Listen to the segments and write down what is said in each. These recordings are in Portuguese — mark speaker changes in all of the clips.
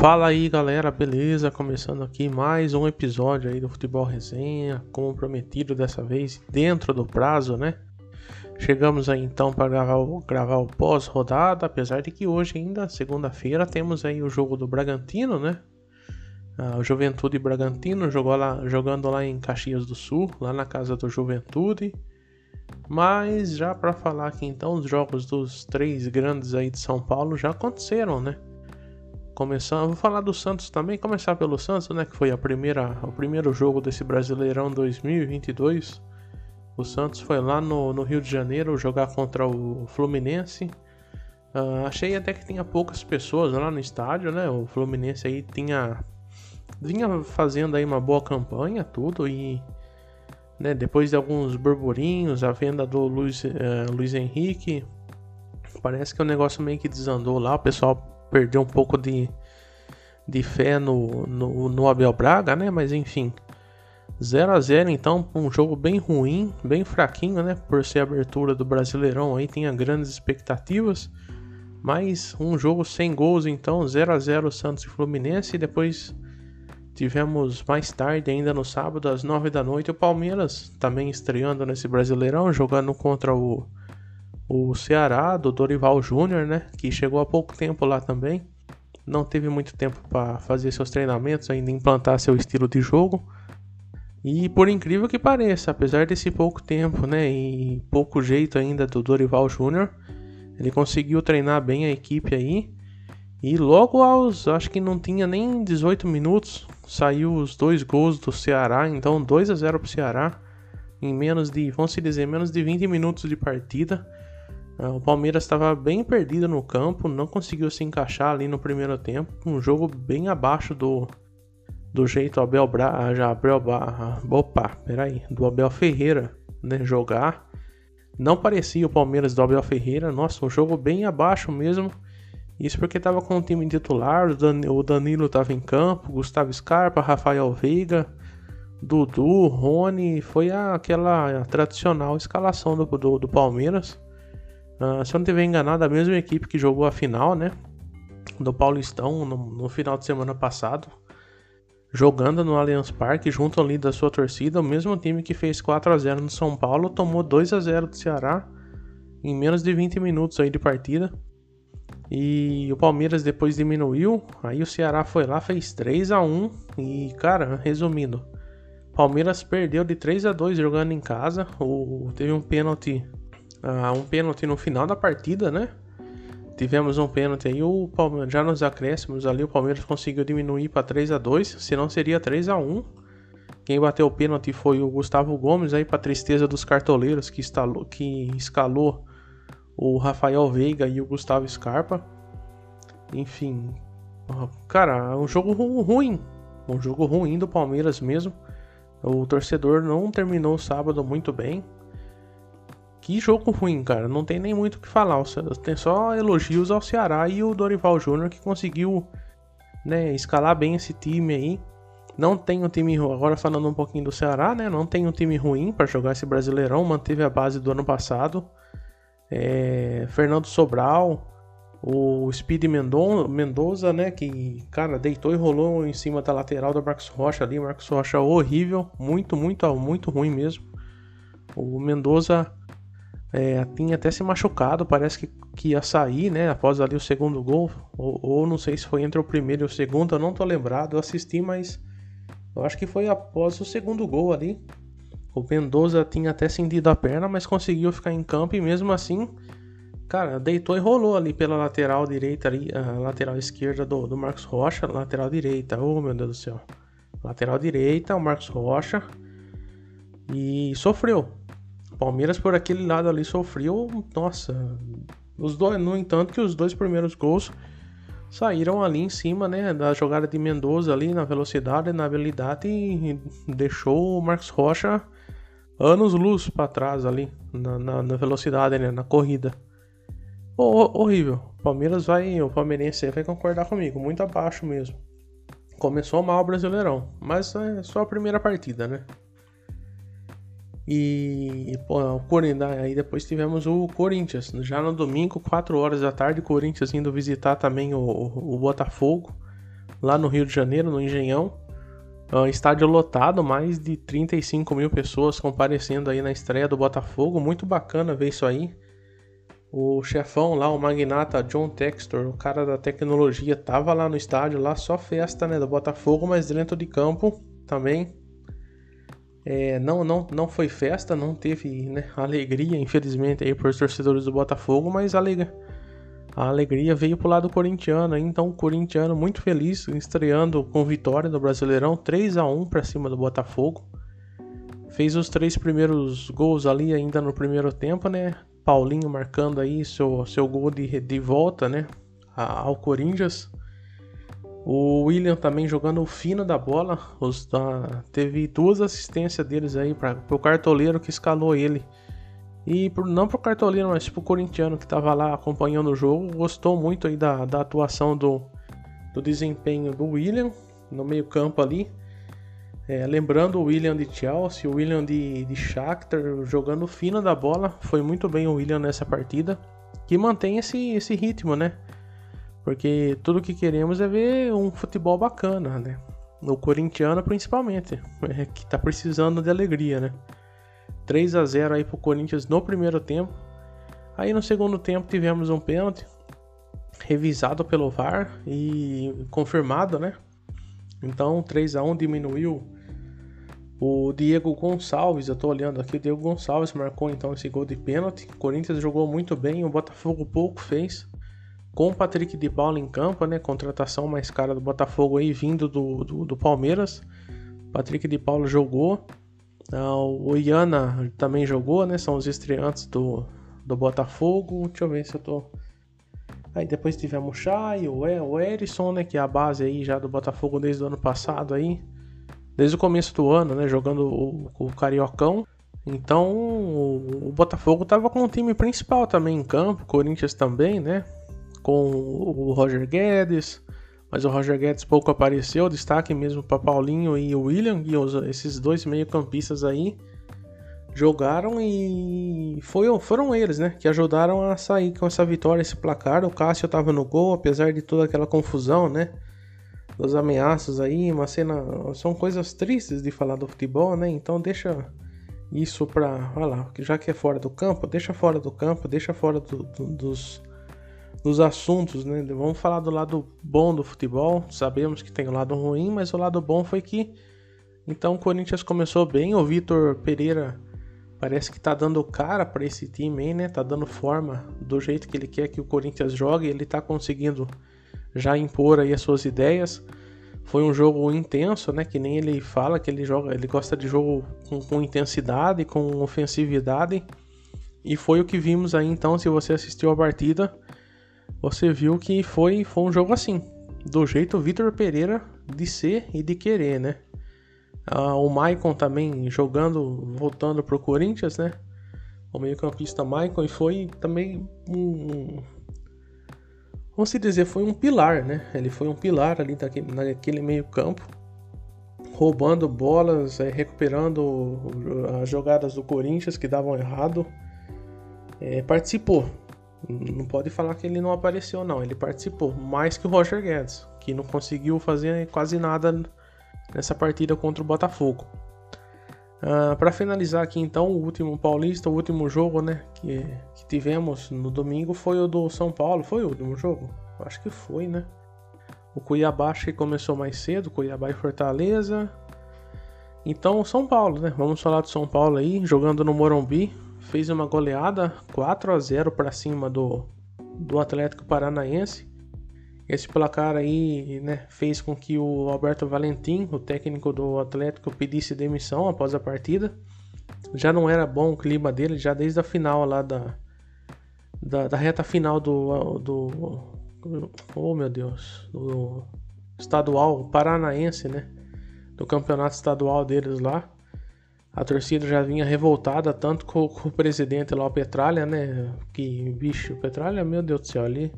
Speaker 1: Fala aí galera, beleza? Começando aqui mais um episódio aí do Futebol Resenha, como prometido dessa vez, dentro do prazo, né? Chegamos aí então para gravar, o, gravar o pós-rodada, apesar de que hoje ainda, segunda-feira, temos aí o jogo do Bragantino, né? Ah, o Juventude Bragantino jogou lá, jogando lá em Caxias do Sul, lá na casa do Juventude. Mas já para falar aqui então, os jogos dos três grandes aí de São Paulo já aconteceram, né? Começando, vou falar do Santos também, começar pelo Santos, né, que foi a primeira, o primeiro jogo desse Brasileirão 2022. O Santos foi lá no, no Rio de Janeiro jogar contra o Fluminense. Uh, achei até que tinha poucas pessoas lá no estádio, né? O Fluminense aí tinha vinha fazendo aí uma boa campanha, tudo e né, depois de alguns burburinhos, a venda do Luiz, uh, Luiz Henrique, parece que o negócio meio que desandou lá, o pessoal perdeu um pouco de, de fé no, no, no Abel Braga, né? Mas enfim, 0 a 0 então, um jogo bem ruim, bem fraquinho, né? Por ser a abertura do Brasileirão aí, tinha grandes expectativas. Mas um jogo sem gols, então, 0 a 0 Santos e Fluminense. E depois tivemos mais tarde, ainda no sábado, às 9 da noite, o Palmeiras também estreando nesse Brasileirão, jogando contra o o Ceará, do Dorival Júnior, né, que chegou há pouco tempo lá também. Não teve muito tempo para fazer seus treinamentos, ainda implantar seu estilo de jogo. E por incrível que pareça, apesar desse pouco tempo, né, e pouco jeito ainda do Dorival Júnior, ele conseguiu treinar bem a equipe aí. E logo aos, acho que não tinha nem 18 minutos, saiu os dois gols do Ceará, então 2 a 0 para o Ceará em menos de, vamos se dizer, menos de 20 minutos de partida. É, o Palmeiras estava bem perdido no campo, não conseguiu se encaixar ali no primeiro tempo. Um jogo bem abaixo do, do jeito Abel Bra já Abel opa, peraí, do Abel Ferreira, né, jogar. Não parecia o Palmeiras do Abel Ferreira, nossa, um jogo bem abaixo mesmo. Isso porque estava com o time titular, o Danilo estava em campo, Gustavo Scarpa, Rafael Veiga, Dudu, Rony, foi aquela tradicional escalação do, do, do Palmeiras. Uh, se eu não estiver enganado, a mesma equipe que jogou a final, né? Do Paulistão no, no final de semana passado. Jogando no Allianz Parque, junto ali da sua torcida. O mesmo time que fez 4 a 0 no São Paulo tomou 2 a 0 do Ceará em menos de 20 minutos aí de partida. E o Palmeiras depois diminuiu. Aí o Ceará foi lá, fez 3 a 1 E, cara, resumindo, Palmeiras perdeu de 3 a 2 jogando em casa. O, teve um pênalti uh, um pênalti no final da partida, né? Tivemos um pênalti aí, o Palmeiras, já nos acréscimos ali, o Palmeiras conseguiu diminuir para 3 a 2 senão seria 3 a 1 Quem bateu o pênalti foi o Gustavo Gomes, aí para tristeza dos cartoleiros, que, instalou, que escalou o Rafael Veiga e o Gustavo Scarpa. Enfim, cara, é um jogo ruim, um jogo ruim do Palmeiras mesmo. O torcedor não terminou o sábado muito bem. Que jogo ruim, cara. Não tem nem muito o que falar. Tem só elogios ao Ceará e o Dorival Júnior que conseguiu né, escalar bem esse time aí. Não tem um time agora falando um pouquinho do Ceará, né? Não tem um time ruim para jogar esse Brasileirão, manteve a base do ano passado. É, Fernando Sobral, o Speed Mendoza, né? Que, cara, deitou e rolou em cima da lateral do Marcos Rocha ali. Marcos Rocha horrível, muito, muito, muito ruim mesmo. O Mendoza é, tinha até se machucado, parece que, que ia sair, né? Após ali o segundo gol. Ou, ou, não sei se foi entre o primeiro e o segundo, eu não tô lembrado. Eu assisti, mas eu acho que foi após o segundo gol ali. O Mendoza tinha até cindido a perna, mas conseguiu ficar em campo e mesmo assim, cara, deitou e rolou ali pela lateral direita, ali, a lateral esquerda do, do Marcos Rocha, lateral direita. Oh meu Deus do céu. Lateral direita, o Marcos Rocha. E sofreu, Palmeiras por aquele lado ali sofreu, nossa, os dois, no entanto que os dois primeiros gols saíram ali em cima, né, da jogada de Mendoza ali na velocidade, na habilidade e deixou o Marcos Rocha anos luz para trás ali na, na, na, velocidade, né, na corrida. Horrível. Palmeiras vai, o palmeirense vai concordar comigo, muito abaixo mesmo. Começou mal o Brasileirão, mas é só a primeira partida, né? E pô, o Corinthians, aí depois tivemos o Corinthians, já no domingo, 4 horas da tarde, o Corinthians indo visitar também o, o, Botafogo. lá no Rio de Janeiro, no Engenhão. Uh, estádio lotado, mais de 35 mil pessoas comparecendo aí na estreia do Botafogo. Muito bacana ver isso aí. O chefão lá, o magnata John Textor, o cara da tecnologia, tava lá no estádio, lá só festa né, do Botafogo, mas dentro de campo também. É, não, não, não foi festa, não teve né, alegria, infelizmente, aí por torcedores do Botafogo, mas a alegria veio pro lado corintiano, então o corintiano muito feliz, estreando com vitória no Brasileirão, 3 a 1 para cima do Botafogo. Fez os três primeiros gols ali ainda no primeiro tempo, né? Paulinho marcando aí seu, seu gol de, de volta, né? Ao Corinthians. O William também jogando o fino da bola. Os, uh, teve duas assistências deles aí para o cartoleiro que escalou ele e por, não pro cartolino, mas pro corintiano que tava lá acompanhando o jogo, gostou muito aí da, da atuação do, do desempenho do William no meio campo ali. É, lembrando o William de Chelsea, o William de, de Shakhtar jogando fino da bola. Foi muito bem o William nessa partida. Que mantém esse, esse ritmo, né? Porque tudo que queremos é ver um futebol bacana, né? O corintiano principalmente, é, que tá precisando de alegria, né? 3 a 0 aí pro Corinthians no primeiro tempo. Aí no segundo tempo tivemos um pênalti revisado pelo VAR e confirmado, né? Então 3 a 1 diminuiu o Diego Gonçalves, eu tô olhando aqui, o Diego Gonçalves marcou então esse gol de pênalti. Corinthians jogou muito bem, o Botafogo pouco fez. Com o Patrick de Paula em campo, né? Contratação mais cara do Botafogo aí vindo do, do, do Palmeiras. Patrick de Paula jogou. Ah, o Iana também jogou, né? São os estreantes do, do Botafogo. Deixa eu ver se eu tô. Aí depois tivemos o Chay, o, e, o Erisson, né? Que é a base aí já do Botafogo desde o ano passado aí. Desde o começo do ano, né? Jogando o, o Cariocão. Então o, o Botafogo tava com o time principal também em campo. Corinthians também, né? Com o Roger Guedes mas o Roger Guedes pouco apareceu, destaque mesmo para Paulinho e o William, e os, esses dois meio-campistas aí jogaram e foi, foram eles, né, que ajudaram a sair com essa vitória, esse placar. O Cássio estava no gol, apesar de toda aquela confusão, né, dos ameaços aí, uma cena, são coisas tristes de falar do futebol, né? Então deixa isso para, lá, já que é fora do campo, deixa fora do campo, deixa fora do, do, dos dos assuntos, né? Vamos falar do lado bom do futebol. Sabemos que tem o lado ruim, mas o lado bom foi que então o Corinthians começou bem. O Vitor Pereira parece que tá dando cara para esse time, hein, né? Tá dando forma do jeito que ele quer que o Corinthians jogue. Ele tá conseguindo já impor aí as suas ideias. Foi um jogo intenso, né? Que nem ele fala que ele joga, ele gosta de jogo com, com intensidade, com ofensividade. E foi o que vimos aí então, se você assistiu a partida você viu que foi, foi um jogo assim, do jeito Vitor Pereira de ser e de querer, né? Ah, o Maicon também jogando, voltando pro Corinthians, né? O meio-campista Maicon e foi também um. Vamos se dizer, foi um pilar, né? Ele foi um pilar ali daquele, naquele meio-campo, roubando bolas, é, recuperando as jogadas do Corinthians que davam errado. É, participou, não pode falar que ele não apareceu, não. Ele participou mais que o Roger Guedes, que não conseguiu fazer quase nada nessa partida contra o Botafogo. Uh, ah, para finalizar aqui, então, o último paulista, o último jogo né, que, que tivemos no domingo foi o do São Paulo. Foi o último jogo? Acho que foi, né? O Cuiabá que começou mais cedo, Cuiabá e Fortaleza. Então, São Paulo, né? Vamos falar do São Paulo aí, jogando no Morumbi fez uma goleada 4 a 0 para cima do, do Atlético Paranaense. Esse placar aí né, fez com que o Alberto Valentim, o técnico do Atlético, pedisse demissão após a partida. Já não era bom o clima dele, já desde a final lá da, da, da reta final do, do. Oh meu Deus! Do estadual paranaense, né? Do campeonato estadual deles lá. A torcida já vinha revoltada tanto com, com o presidente lá, o Petralha, né? Que bicho, Petralha, meu Deus do céu, ali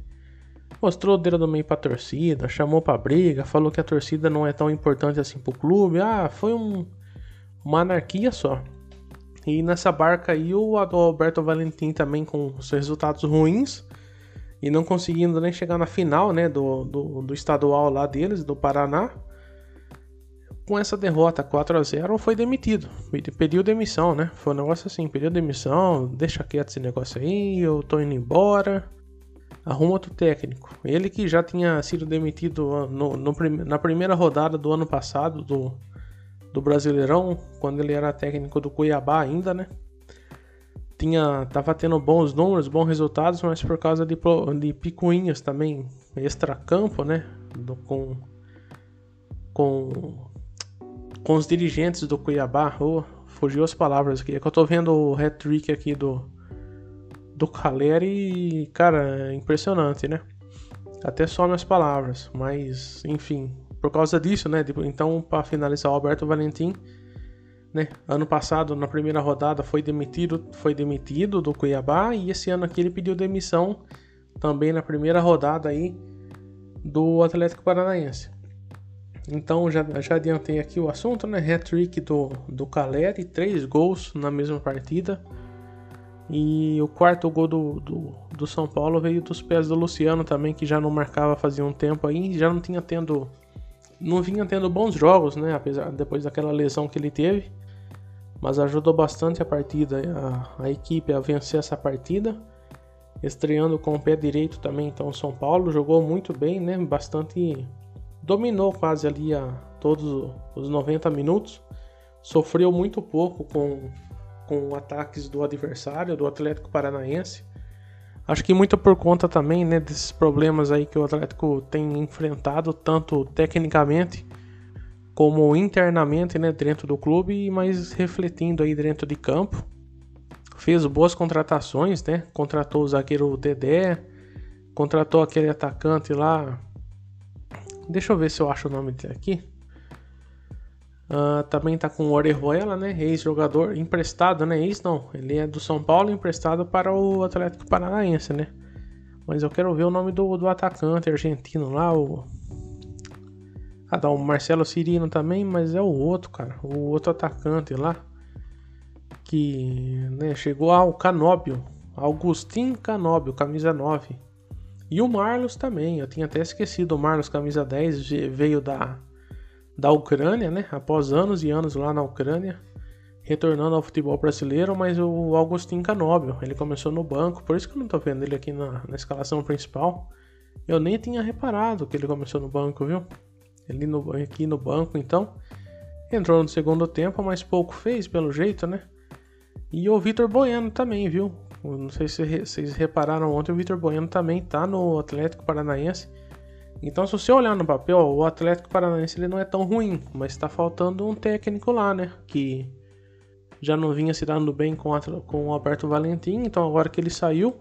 Speaker 1: mostrou o dedo do meio pra torcida, chamou pra briga, falou que a torcida não é tão importante assim pro clube. Ah, foi um, uma anarquia só. E nessa barca aí o Alberto Valentim também com os resultados ruins e não conseguindo nem chegar na final né, do, do, do estadual lá deles, do Paraná. Com essa derrota 4 a 0 foi demitido. Pediu demissão, né? Foi um negócio assim, pediu demissão, deixa quieto esse negócio aí, eu tô indo embora. Arruma outro técnico. Ele que já tinha sido demitido no, no, na primeira rodada do ano passado do, do Brasileirão, quando ele era técnico do Cuiabá ainda, né? tinha tava tendo bons números, bons resultados, mas por causa de, de picuinhas também extra-campo, né? Do, com, com, com os dirigentes do Cuiabá. Oh, fugiu as palavras aqui. É que eu tô vendo o hat-trick aqui do, do Caleri e, cara, é impressionante, né? Até some as palavras, mas enfim, por causa disso, né? Então, para finalizar, o Alberto Valentim né? Ano passado, na primeira rodada, foi demitido, foi demitido do Cuiabá e esse ano aqui ele pediu demissão também na primeira rodada aí do Atlético Paranaense. Então já, já adiantei aqui o assunto, né? Hat-trick do, do Caleri, três gols na mesma partida. E o quarto gol do, do, do, São Paulo veio dos pés do Luciano também, que já não marcava fazia um tempo aí, já não tinha tendo. Não vinha tendo bons jogos, né? Apesar depois daquela lesão que ele teve mas ajudou bastante a partida, a, a equipe a vencer essa partida, estreando com o pé direito também. Então, o São Paulo jogou muito bem, né? Bastante dominou quase ali a todos os 90 minutos, sofreu muito pouco com, com ataques do adversário, do Atlético Paranaense. Acho que muito por conta também né, desses problemas aí que o Atlético tem enfrentado, tanto tecnicamente como internamente né, dentro do clube, mas refletindo aí dentro de campo. Fez boas contratações, né? Contratou o zagueiro Dedé, contratou aquele atacante lá. Deixa eu ver se eu acho o nome dele aqui. Uh, também tá com o Orejuela, né? Ex-jogador emprestado, né? Ex não, ele é do São Paulo emprestado para o Atlético Paranaense, né? Mas eu quero ver o nome do, do atacante argentino lá, o ah, tá o Marcelo Cirino também, mas é o outro, cara. O outro atacante lá. Que né, chegou ao Canóbio. Augustin Canóbio, camisa 9. E o Marlos também. Eu tinha até esquecido. O Marlos, camisa 10, veio da, da Ucrânia, né? Após anos e anos lá na Ucrânia. Retornando ao futebol brasileiro, mas o Augustin Canóbio, ele começou no banco, por isso que eu não tô vendo ele aqui na, na escalação principal. Eu nem tinha reparado que ele começou no banco, viu? ali no, aqui no banco, então. Entrou no segundo tempo, mas pouco fez, pelo jeito, né? E o Vitor Bueno também, viu? Não sei se vocês repararam ontem, o Vitor Bueno também tá no Atlético Paranaense. Então, se você olhar no papel, o Atlético Paranaense ele não é tão ruim, mas está faltando um técnico lá, né? Que já não vinha se dando bem com, a, com o Alberto Valentim, então agora que ele saiu,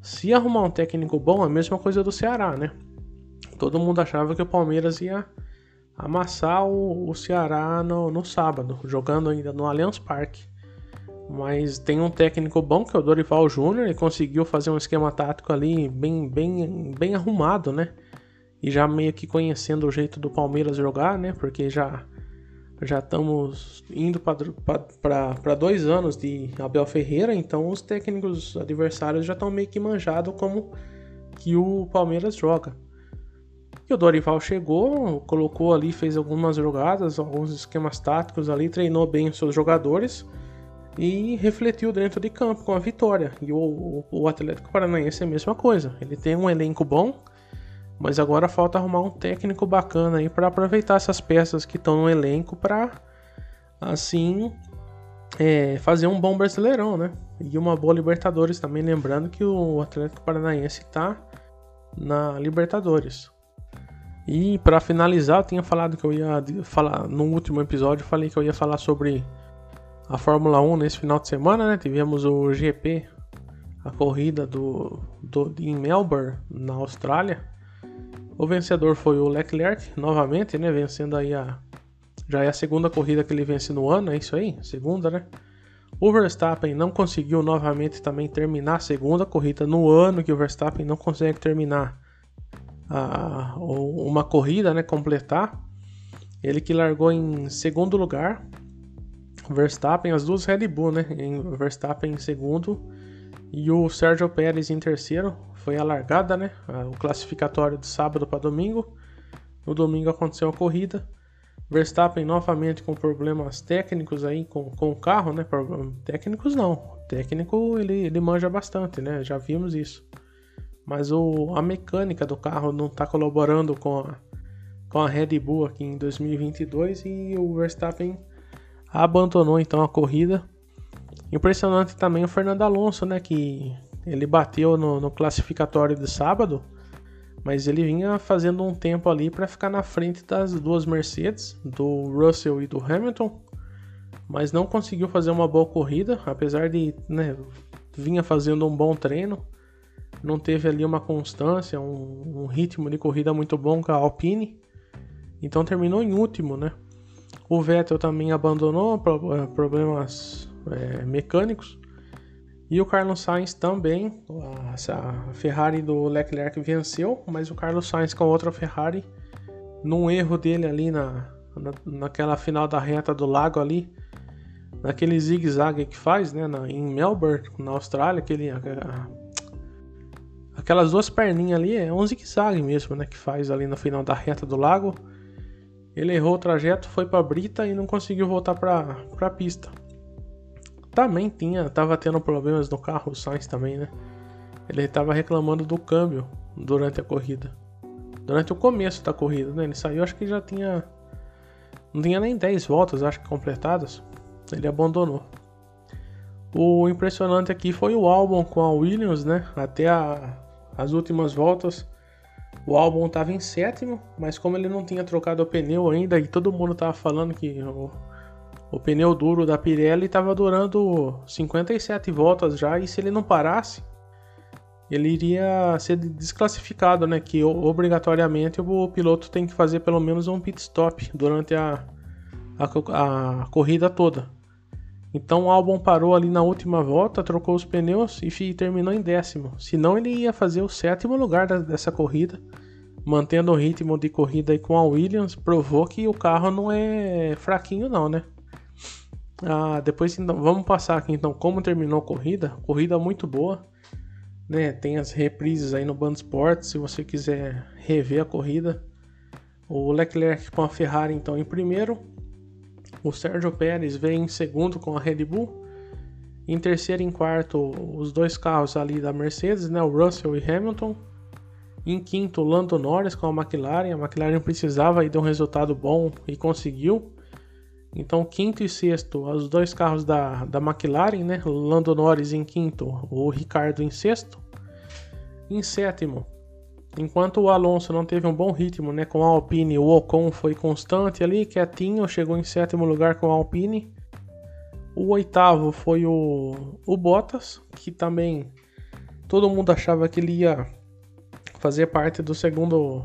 Speaker 1: se arrumar um técnico bom, é a mesma coisa do Ceará, né? Todo mundo achava que o Palmeiras ia amassar o, o Ceará no, no sábado, jogando ainda no Allianz Parque. Mas tem um técnico bom que é o Dorival Júnior e conseguiu fazer um esquema tático ali bem, bem, bem arrumado, né? E já meio que conhecendo o jeito do Palmeiras jogar, né? Porque já já estamos indo para dois anos de Abel Ferreira, então os técnicos adversários já estão meio que manjados como que o Palmeiras joga. E o Dorival chegou, colocou ali, fez algumas jogadas, alguns esquemas táticos ali, treinou bem os seus jogadores e refletiu dentro de campo com a vitória. E o, o, Atlético Paranaense é a mesma coisa. Ele tem um elenco bom, mas agora falta arrumar um técnico bacana aí para aproveitar essas peças que estão no elenco para assim é, fazer um bom Brasileirão, né? E uma boa Libertadores também, lembrando que o Atlético Paranaense está na Libertadores. E para finalizar, eu tinha falado que eu ia falar no último episódio, falei que eu ia falar sobre a Fórmula 1 nesse final de semana, né? Tivemos o GP, a corrida do, do em Melbourne, na Austrália. O vencedor foi o Leclerc, novamente, né? Vencendo aí a já é a segunda corrida que ele vence no ano, é isso aí? Segunda, né? O Verstappen não conseguiu novamente também terminar a segunda corrida no ano que o Verstappen não consegue terminar a, uma corrida, né, completar. Ele que largou em segundo lugar, Verstappen, as duas Red Bull, né, em Verstappen em segundo E o Sérgio Pérez em terceiro, foi a largada, né? O classificatório de sábado para domingo. No domingo aconteceu a corrida. Verstappen novamente com problemas técnicos aí com, com o carro, né? Técnicos não. Técnico ele, ele manja bastante, né? Já vimos isso. Mas o, a mecânica do carro não está colaborando com a, com a Red Bull aqui em 2022 e o Verstappen abandonou então a corrida. Impressionante também o Fernando Alonso, né? Que ele bateu no, no classificatório de sábado mas ele vinha fazendo um tempo ali para ficar na frente das duas Mercedes, do Russell e do Hamilton, mas não conseguiu fazer uma boa corrida, apesar de né, vinha fazendo um bom treino, não teve ali uma constância, um, um ritmo de corrida muito bom com a Alpine, então terminou em último, né? O Vettel também abandonou problemas é, mecânicos, e o Carlos Sainz também, a Ferrari do Leclerc venceu, mas o Carlos Sainz com outra Ferrari, num erro dele ali na, na naquela final da reta do lago ali, naquele zigue-zague que faz, né, na, em Melbourne, na Austrália, aquele, a, a, aquelas duas perninhas ali, é um zigue-zague mesmo, né, que faz ali no final da reta do lago. Ele errou o trajeto, foi para Brita e não conseguiu voltar para a pista também tinha, tava tendo problemas no carro, o Sainz também, né? Ele estava reclamando do câmbio durante a corrida. Durante o começo da corrida, né? Ele saiu, acho que já tinha. Não tinha nem 10 voltas, acho que completadas. Ele abandonou. O impressionante aqui foi o álbum com a Williams, né? Até a, as últimas voltas. O álbum estava em sétimo, mas como ele não tinha trocado o pneu ainda e todo mundo tava falando que o, o pneu duro da Pirelli estava durando 57 voltas já e se ele não parasse, ele iria ser desclassificado, né? Que obrigatoriamente o piloto tem que fazer pelo menos um pit stop durante a, a, a corrida toda. Então o Albon parou ali na última volta, trocou os pneus e terminou em décimo. Senão ele ia fazer o sétimo lugar dessa corrida, mantendo o ritmo de corrida aí com a Williams, provou que o carro não é fraquinho não, né? Ah, depois então, vamos passar aqui então como terminou a corrida. Corrida muito boa. Né? Tem as reprises aí no Band Sport, se você quiser rever a corrida. O Leclerc com a Ferrari então em primeiro. O Sérgio Pérez vem em segundo com a Red Bull. Em terceiro e em quarto, os dois carros ali da Mercedes, né? O Russell e Hamilton. Em quinto, Lando Norris com a McLaren. A McLaren precisava de um resultado bom e conseguiu. Então, quinto e sexto, os dois carros da, da McLaren, né? Lando Norris em quinto, o Ricardo em sexto. Em sétimo, enquanto o Alonso não teve um bom ritmo, né? Com a Alpine, o Ocon foi constante ali, quietinho, chegou em sétimo lugar com a Alpine. O oitavo foi o, o Bottas, que também todo mundo achava que ele ia fazer parte do segundo.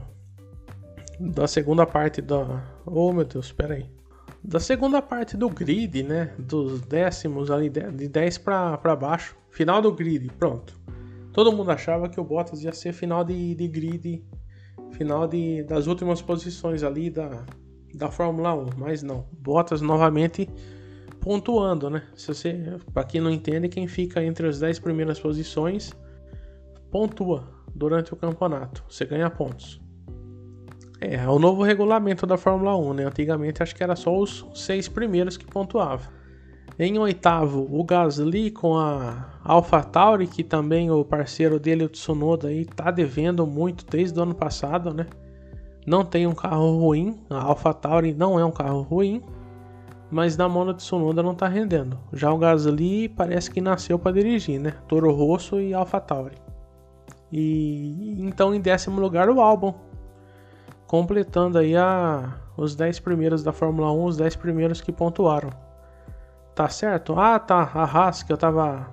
Speaker 1: Da segunda parte da. Oh meu Deus, espera aí da segunda parte do grid, né? Dos décimos ali, de 10 para baixo. Final do grid, pronto. Todo mundo achava que o Bottas ia ser final de, de grid, final de, das últimas posições ali da, da Fórmula 1, mas não. Bottas novamente pontuando, né? Se você, para quem não entende, quem fica entre as 10 primeiras posições pontua durante o campeonato. Você ganha pontos. É, é, o novo regulamento da Fórmula 1, né? Antigamente acho que era só os seis primeiros que pontuavam. Em oitavo, o Gasly com a AlphaTauri, que também o parceiro dele, o Tsunoda, aí, tá devendo muito desde o ano passado, né? Não tem um carro ruim, a AlphaTauri não é um carro ruim, mas na mão do Tsunoda não tá rendendo. Já o Gasly parece que nasceu para dirigir, né? Toro Rosso e AlphaTauri. E então em décimo lugar o Albon, completando aí a, os 10 primeiros da Fórmula 1, os 10 primeiros que pontuaram. Tá certo? Ah, tá, a Haas que eu tava.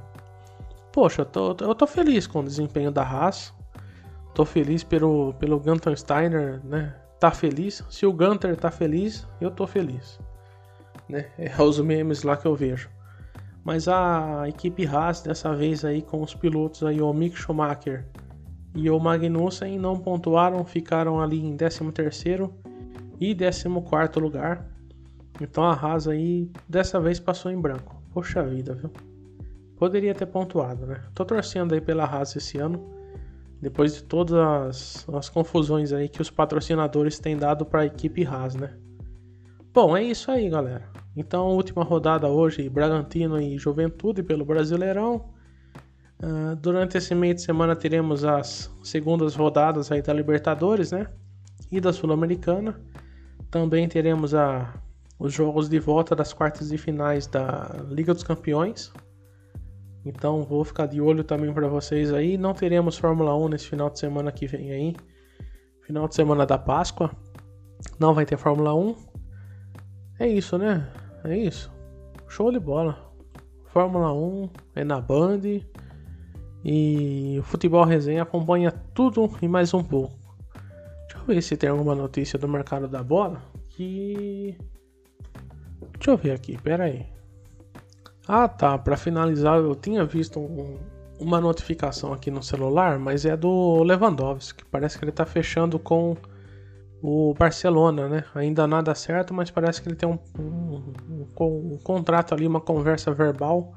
Speaker 1: Poxa, eu tô, eu tô feliz com o desempenho da Haas. Tô feliz pelo, pelo Gunter Steiner, né? Tá feliz. Se o Gunter tá feliz, eu tô feliz. Né? É os memes lá que eu vejo. Mas a equipe Haas dessa vez aí com os pilotos aí, o Mick Schumacher e o Magnussen não pontuaram, ficaram ali em 13º e 14º lugar. Então a Haas aí dessa vez passou em branco. Poxa vida, viu? poderia ter pontuado, né? Tô torcendo aí pela Haas esse ano, depois de todas as, as confusões aí que os patrocinadores têm dado para a equipe Haas, né? Bom, é isso aí, galera. Então, última rodada hoje, Bragantino e Juventude pelo Brasileirão. Uh, durante esse meio de semana teremos as segundas rodadas aí da Libertadores, né? E da Sul-Americana. Também teremos a, os jogos de volta das quartas de finais da Liga dos Campeões. Então vou ficar de olho também para vocês aí. Não teremos Fórmula 1 nesse final de semana que vem aí. Final de semana da Páscoa. Não vai ter Fórmula 1. É isso, né? É isso. Show de bola. Fórmula 1 é na Band. E o Futebol Resenha acompanha tudo e mais um pouco. Deixa eu ver se tem alguma notícia do mercado da bola. Que. Deixa eu ver aqui, pera aí. Ah tá, para finalizar, eu tinha visto um, uma notificação aqui no celular, mas é do Lewandowski. Parece que ele tá fechando com o Barcelona, né? Ainda nada certo, mas parece que ele tem um, um, um, um contrato ali, uma conversa verbal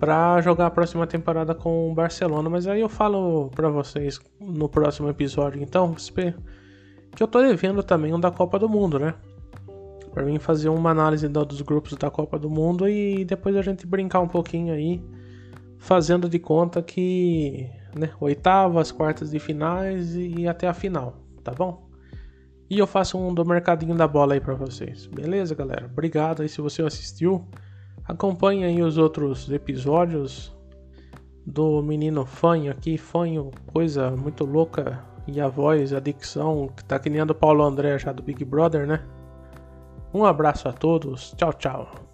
Speaker 1: para jogar a próxima temporada com o Barcelona. Mas aí eu falo para vocês no próximo episódio, então, que eu tô devendo também um da Copa do Mundo, né? Para mim fazer uma análise dos grupos da Copa do Mundo e depois a gente brincar um pouquinho aí, fazendo de conta que, né, oitavas, quartas de finais e até a final, tá bom? E eu faço um do mercadinho da bola aí para vocês. Beleza, galera? Obrigado aí se você assistiu. Acompanhe aí os outros episódios do menino Fanho aqui, Fanho, coisa muito louca. E a voz, a dicção, que tá que nem a do Paulo André já do Big Brother, né? Um abraço a todos, tchau, tchau.